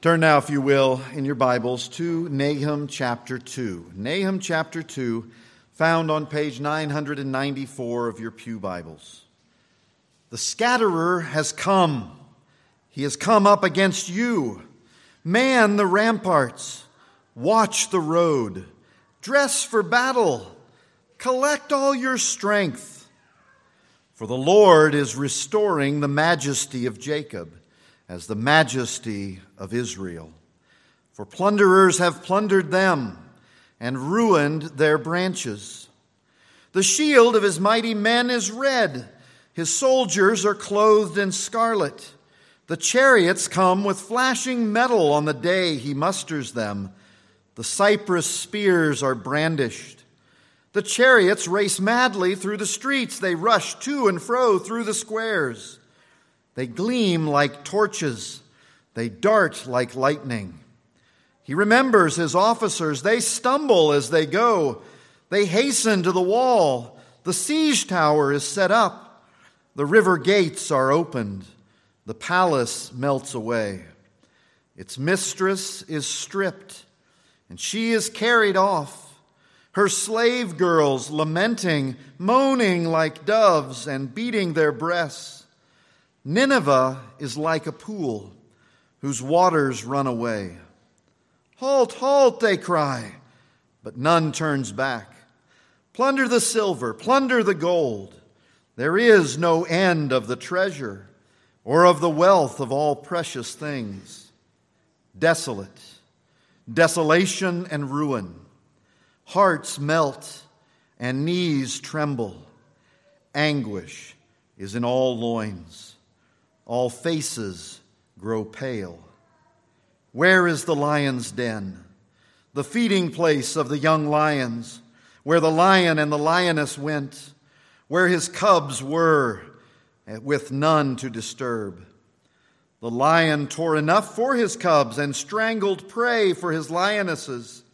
Turn now, if you will, in your Bibles to Nahum chapter 2. Nahum chapter 2, found on page 994 of your Pew Bibles. The scatterer has come. He has come up against you. Man the ramparts. Watch the road. Dress for battle. Collect all your strength. For the Lord is restoring the majesty of Jacob as the majesty of Israel. For plunderers have plundered them and ruined their branches. The shield of his mighty men is red, his soldiers are clothed in scarlet. The chariots come with flashing metal on the day he musters them. The cypress spears are brandished. The chariots race madly through the streets. They rush to and fro through the squares. They gleam like torches, they dart like lightning. He remembers his officers. They stumble as they go. They hasten to the wall. The siege tower is set up. The river gates are opened. The palace melts away. Its mistress is stripped, and she is carried off. Her slave girls lamenting, moaning like doves, and beating their breasts. Nineveh is like a pool whose waters run away. Halt, halt, they cry, but none turns back. Plunder the silver, plunder the gold. There is no end of the treasure or of the wealth of all precious things. Desolate, desolation and ruin. Hearts melt and knees tremble. Anguish is in all loins all faces grow pale. Where is the lion's den, the feeding place of the young lions, where the lion and the lioness went, where his cubs were, eh, with none to disturb? The lion tore enough for his cubs and strangled prey for his lionesses.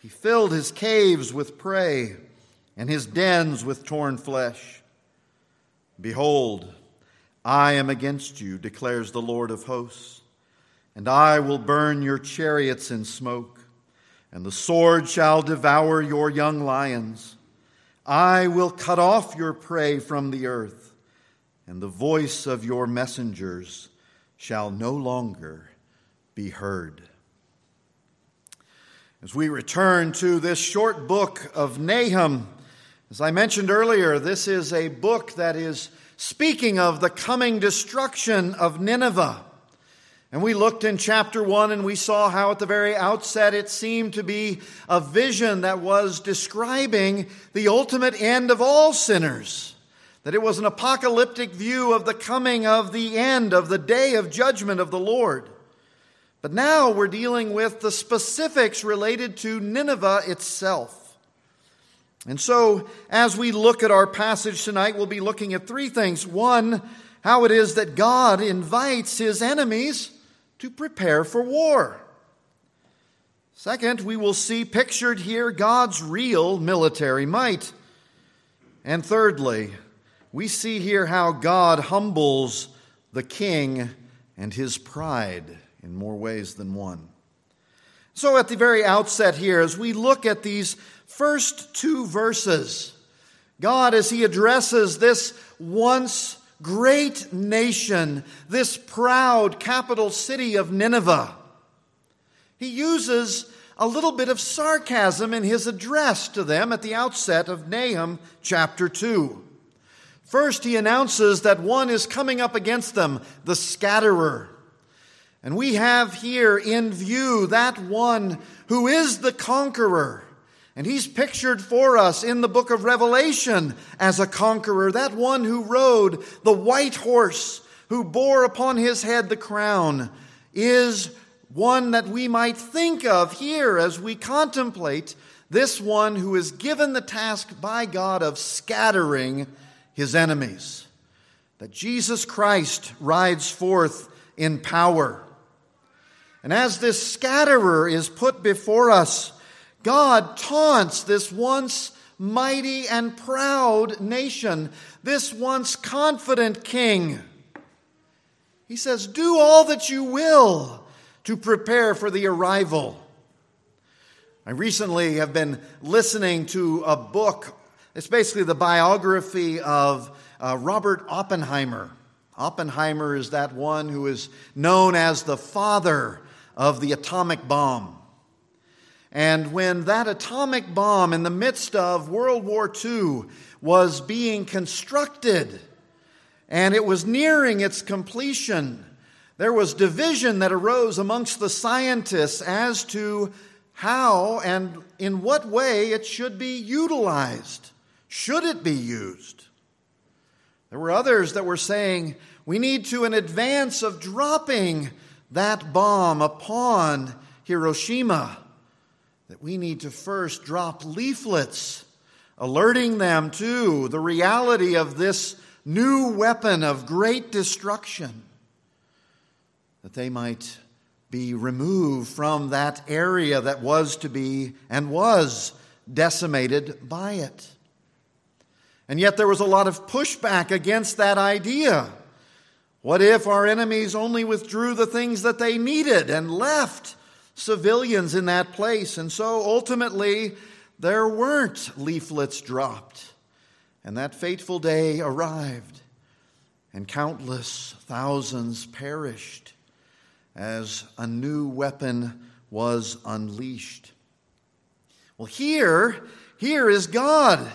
He filled his caves with prey and his dens with torn flesh. Behold, I am against you, declares the Lord of hosts, and I will burn your chariots in smoke, and the sword shall devour your young lions. I will cut off your prey from the earth, and the voice of your messengers shall no longer be heard. As we return to this short book of Nahum, as I mentioned earlier, this is a book that is speaking of the coming destruction of Nineveh. And we looked in chapter 1 and we saw how at the very outset it seemed to be a vision that was describing the ultimate end of all sinners. That it was an apocalyptic view of the coming of the end, of the day of judgment of the Lord. But now we're dealing with the specifics related to Nineveh itself. And so, as we look at our passage tonight, we'll be looking at three things. One, how it is that God invites his enemies to prepare for war. Second, we will see pictured here God's real military might. And thirdly, we see here how God humbles the king and his pride in more ways than one. So, at the very outset here, as we look at these first two verses, God, as He addresses this once great nation, this proud capital city of Nineveh, He uses a little bit of sarcasm in His address to them at the outset of Nahum chapter 2. First, He announces that one is coming up against them, the scatterer. And we have here in view that one who is the conqueror and he's pictured for us in the book of Revelation as a conqueror, that one who rode the white horse, who bore upon his head the crown, is one that we might think of here as we contemplate this one who is given the task by God of scattering his enemies. That Jesus Christ rides forth in power. And as this scatterer is put before us, God taunts this once mighty and proud nation, this once confident king. He says, Do all that you will to prepare for the arrival. I recently have been listening to a book. It's basically the biography of uh, Robert Oppenheimer. Oppenheimer is that one who is known as the father of the atomic bomb. And when that atomic bomb, in the midst of World War II, was being constructed and it was nearing its completion, there was division that arose amongst the scientists as to how and in what way it should be utilized. Should it be used? There were others that were saying, we need to, in advance of dropping that bomb upon Hiroshima, that we need to first drop leaflets alerting them to the reality of this new weapon of great destruction, that they might be removed from that area that was to be and was decimated by it. And yet there was a lot of pushback against that idea. What if our enemies only withdrew the things that they needed and left civilians in that place? And so ultimately, there weren't leaflets dropped. And that fateful day arrived, and countless thousands perished as a new weapon was unleashed. Well, here, here is God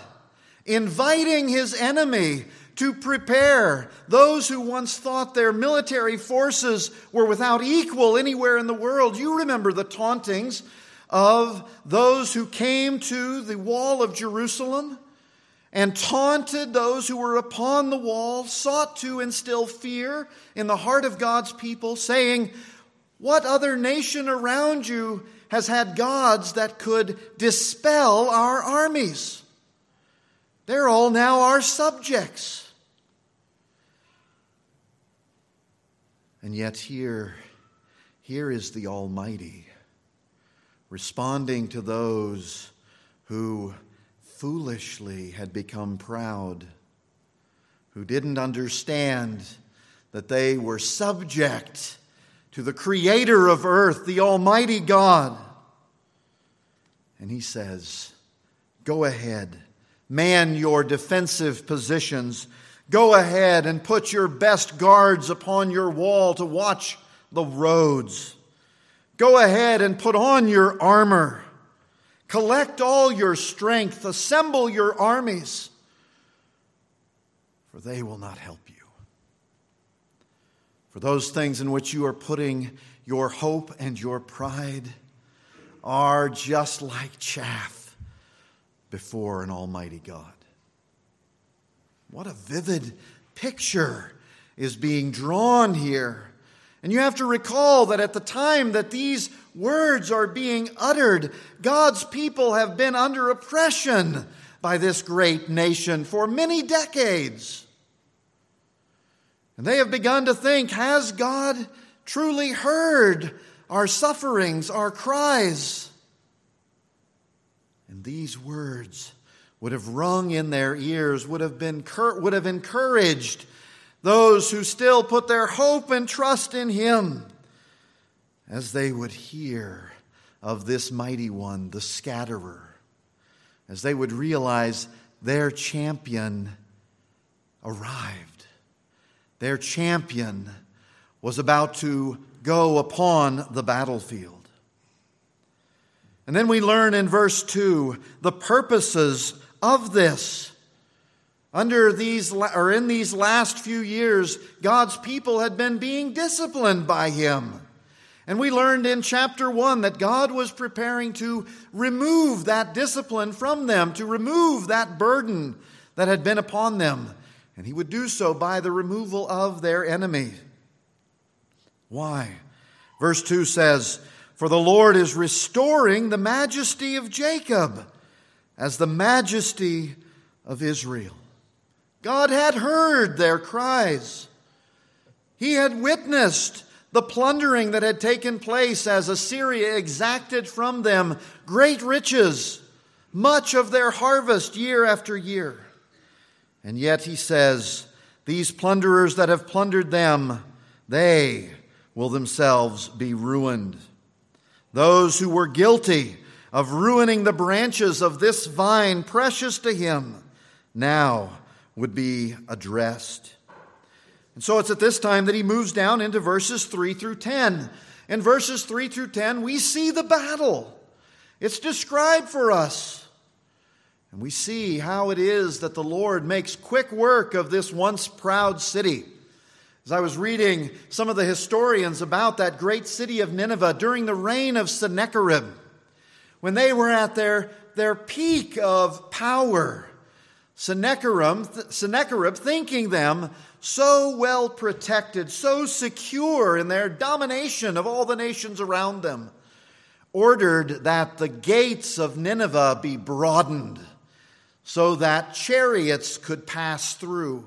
inviting his enemy to prepare those who once thought their military forces were without equal anywhere in the world. You remember the tauntings of those who came to the wall of Jerusalem and taunted those who were upon the wall, sought to instill fear in the heart of God's people, saying, What other nation around you has had gods that could dispel our armies? They're all now our subjects. And yet, here, here is the Almighty responding to those who foolishly had become proud, who didn't understand that they were subject to the creator of earth, the Almighty God. And he says, Go ahead man your defensive positions. Go ahead and put your best guards upon your wall to watch the roads. Go ahead and put on your armor. Collect all your strength. Assemble your armies, for they will not help you. For those things in which you are putting your hope and your pride are just like chaff before an almighty God. What a vivid picture is being drawn here. And you have to recall that at the time that these words are being uttered, God's people have been under oppression by this great nation for many decades. And they have begun to think Has God truly heard our sufferings, our cries? And these words would have rung in their ears, would have, been, would have encouraged those who still put their hope and trust in Him as they would hear of this mighty one, the scatterer, as they would realize their champion arrived. Their champion was about to go upon the battlefield. And then we learn in verse 2 the purposes of this. Under these, or in these last few years, God's people had been being disciplined by Him. And we learned in chapter 1 that God was preparing to remove that discipline from them, to remove that burden that had been upon them. And He would do so by the removal of their enemy. Why? Verse 2 says, for the Lord is restoring the majesty of Jacob as the majesty of Israel. God had heard their cries. He had witnessed the plundering that had taken place as Assyria exacted from them great riches, much of their harvest year after year. And yet he says, These plunderers that have plundered them, they will themselves be ruined. Those who were guilty of ruining the branches of this vine precious to him now would be addressed. And so it's at this time that he moves down into verses 3 through 10. In verses 3 through 10, we see the battle. It's described for us. And we see how it is that the Lord makes quick work of this once proud city. As I was reading some of the historians about that great city of Nineveh during the reign of Sennacherib, when they were at their, their peak of power, Sennacherib, Sennacherib, thinking them so well protected, so secure in their domination of all the nations around them, ordered that the gates of Nineveh be broadened so that chariots could pass through.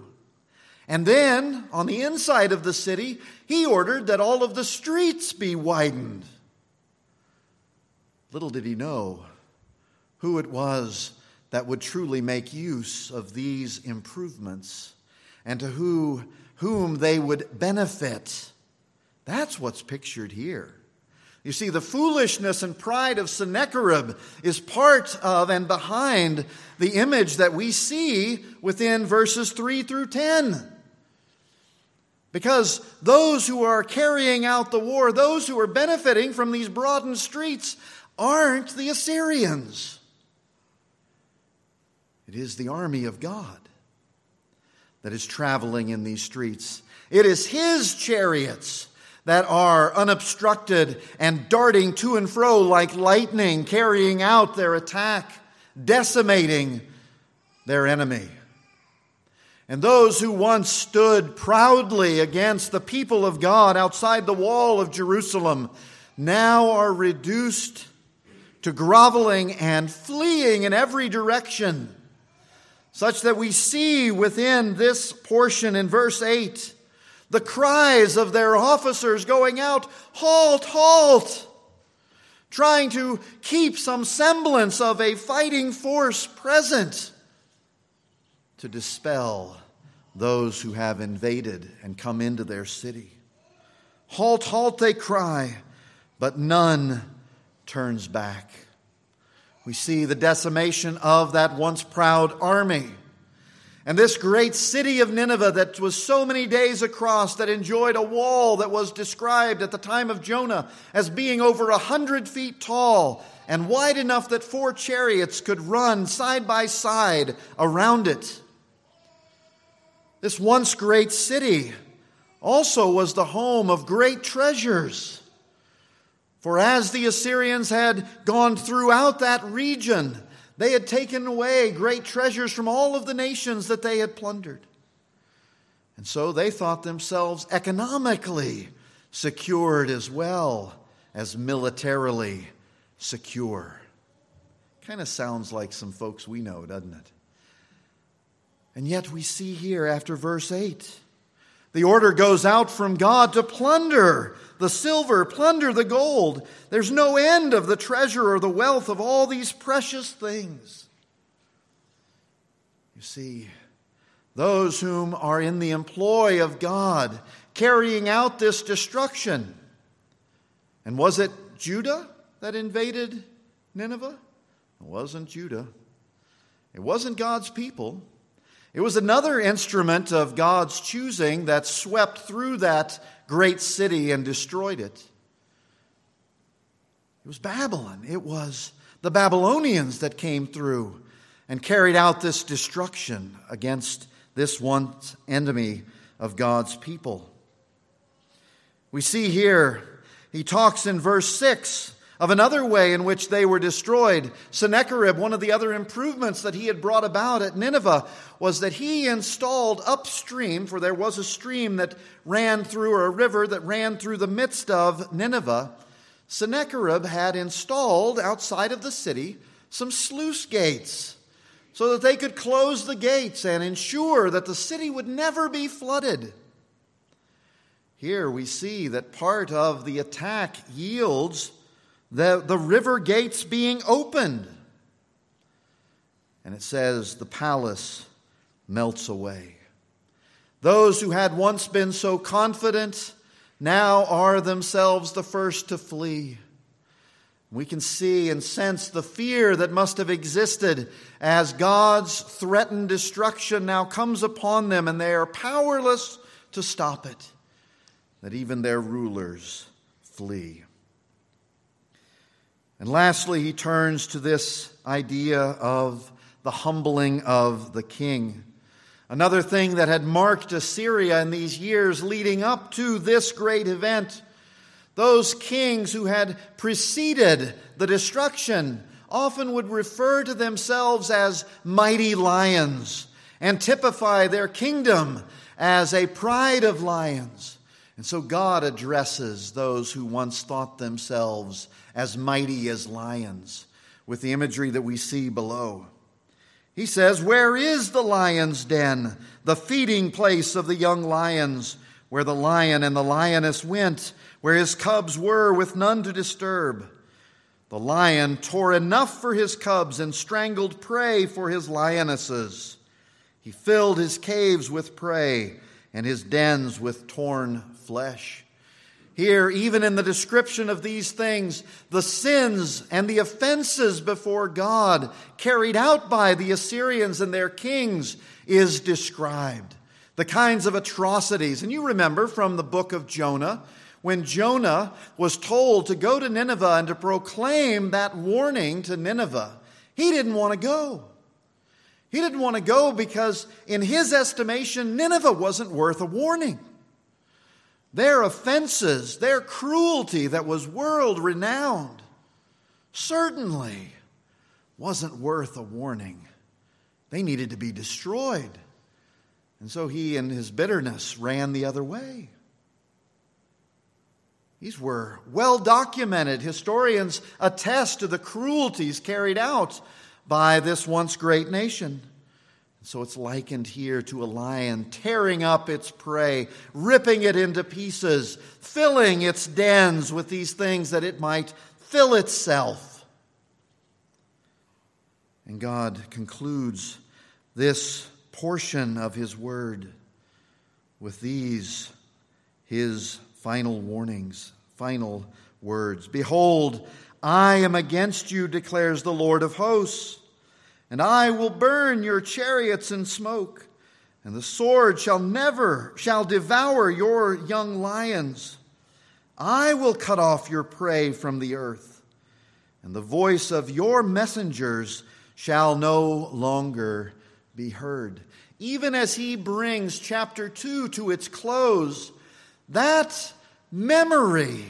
And then, on the inside of the city, he ordered that all of the streets be widened. Little did he know who it was that would truly make use of these improvements and to who, whom they would benefit. That's what's pictured here. You see, the foolishness and pride of Sennacherib is part of and behind the image that we see within verses 3 through 10. Because those who are carrying out the war, those who are benefiting from these broadened streets, aren't the Assyrians. It is the army of God that is traveling in these streets. It is His chariots that are unobstructed and darting to and fro like lightning, carrying out their attack, decimating their enemy. And those who once stood proudly against the people of God outside the wall of Jerusalem now are reduced to groveling and fleeing in every direction, such that we see within this portion in verse 8 the cries of their officers going out, Halt, halt! Trying to keep some semblance of a fighting force present to dispel those who have invaded and come into their city. Halt, halt, they cry, but none turns back. We see the decimation of that once proud army. And this great city of Nineveh that was so many days across, that enjoyed a wall that was described at the time of Jonah as being over a hundred feet tall and wide enough that four chariots could run side by side around it. This once great city also was the home of great treasures. For as the Assyrians had gone throughout that region, they had taken away great treasures from all of the nations that they had plundered. And so they thought themselves economically secured as well as militarily secure. Kind of sounds like some folks we know, doesn't it? And yet we see here after verse 8, the order goes out from God to plunder the silver, plunder the gold. There's no end of the treasure or the wealth of all these precious things. You see, those whom are in the employ of God carrying out this destruction. And was it Judah that invaded Nineveh? It wasn't Judah. It wasn't God's people. It was another instrument of God's choosing that swept through that great city and destroyed it. It was Babylon. It was the Babylonians that came through and carried out this destruction against this once enemy of God's people. We see here, he talks in verse 6 of another way in which they were destroyed. Sennacherib, one of the other improvements that he had brought about at Nineveh, was that he installed upstream, for there was a stream that ran through, or a river that ran through the midst of Nineveh. Sennacherib had installed outside of the city some sluice gates so that they could close the gates and ensure that the city would never be flooded. Here we see that part of the attack yields the, the river gates being opened. And it says, the palace melts away. Those who had once been so confident now are themselves the first to flee. We can see and sense the fear that must have existed as God's threatened destruction now comes upon them and they are powerless to stop it, that even their rulers flee. And lastly, he turns to this idea of the humbling of the king. Another thing that had marked Assyria in these years leading up to this great event those kings who had preceded the destruction often would refer to themselves as mighty lions and typify their kingdom as a pride of lions. And so God addresses those who once thought themselves as mighty as lions with the imagery that we see below. He says, Where is the lion's den, the feeding place of the young lions, where the lion and the lioness went? where his cubs were, with none to disturb. The lion tore enough for his cubs and strangled prey for his lionesses. He filled his caves with prey and his dens with torn flesh. Here, even in the description of these things, the sins and the offenses before God carried out by the Assyrians and their kings is described. The kinds of atrocities. And you remember from the book of Jonah when Jonah was told to go to Nineveh and to proclaim that warning to Nineveh, he didn't want to go. He didn't want to go because, in his estimation, Nineveh wasn't worth a warning. Their offenses, their cruelty that was world renowned, certainly wasn't worth a warning. They needed to be destroyed. And so he, in his bitterness, ran the other way. These were well documented. Historians attest to the cruelties carried out by this once great nation. So it's likened here to a lion tearing up its prey, ripping it into pieces, filling its dens with these things that it might fill itself. And God concludes this portion of His word with these, His final warnings final words. Behold, I am against you, declares the Lord of hosts, and I will burn your chariots in smoke, and the sword shall never shall devour your young lions. I will cut off your prey from the earth, and the voice of your messengers shall no longer be heard. Even as he brings chapter 2 to its close, that memory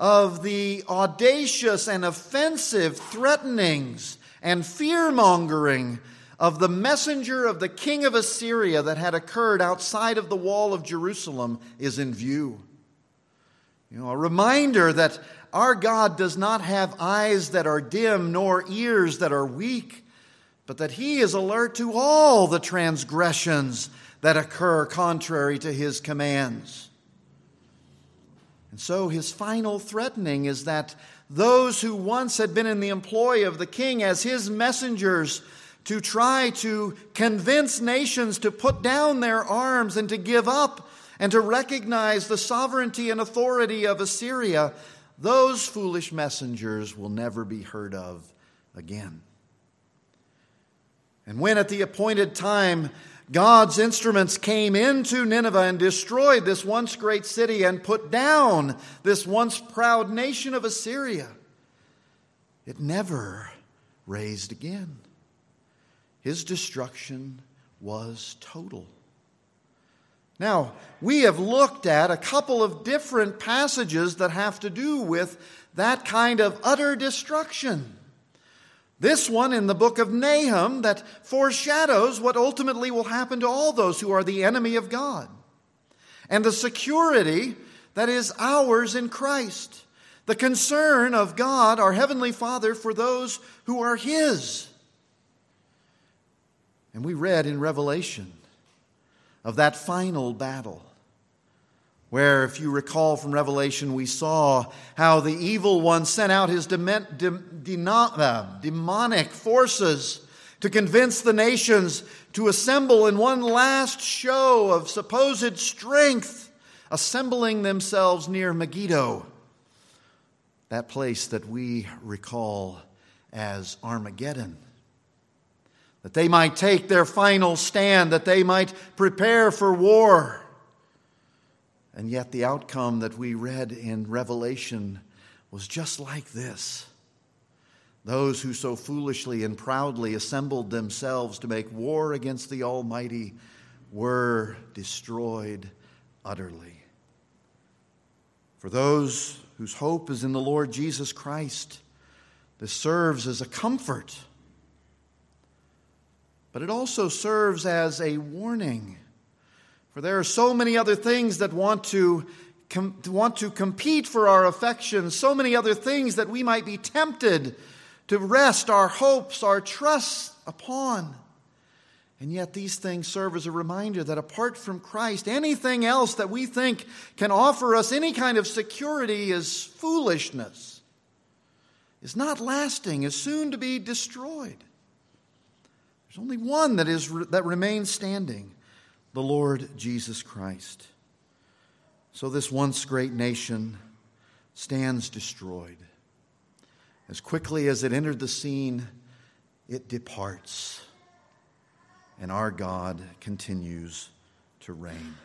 of the audacious and offensive threatenings and fear mongering of the messenger of the king of Assyria that had occurred outside of the wall of Jerusalem is in view. You know, a reminder that our God does not have eyes that are dim nor ears that are weak, but that He is alert to all the transgressions that occur contrary to His commands. And so his final threatening is that those who once had been in the employ of the king as his messengers to try to convince nations to put down their arms and to give up and to recognize the sovereignty and authority of Assyria, those foolish messengers will never be heard of again. And when at the appointed time God's instruments came into Nineveh and destroyed this once great city and put down this once proud nation of Assyria. It never raised again. His destruction was total. Now, we have looked at a couple of different passages that have to do with that kind of utter destruction. This one in the book of Nahum that foreshadows what ultimately will happen to all those who are the enemy of God. And the security that is ours in Christ. The concern of God, our Heavenly Father, for those who are His. And we read in Revelation of that final battle where, if you recall from Revelation, we saw how the evil one sent out his uh, demonic forces to convince the nations to assemble in one last show of supposed strength assembling themselves near Megiddo, that place that we recall as Armageddon. That they might take their final stand, that they might prepare for war. And yet, the outcome that we read in Revelation was just like this. Those who so foolishly and proudly assembled themselves to make war against the Almighty were destroyed utterly. For those whose hope is in the Lord Jesus Christ, this serves as a comfort, but it also serves as a warning. For there are so many other things that want to, com- want to compete for our affections, so many other things that we might be tempted to rest our hopes, our trusts upon. And yet, these things serve as a reminder that apart from Christ, anything else that we think can offer us any kind of security is foolishness, is not lasting, is soon to be destroyed. There's only one that, is, that remains standing the Lord Jesus Christ. So, this once great nation stands destroyed. As quickly as it entered the scene, it departs and our God continues to reign.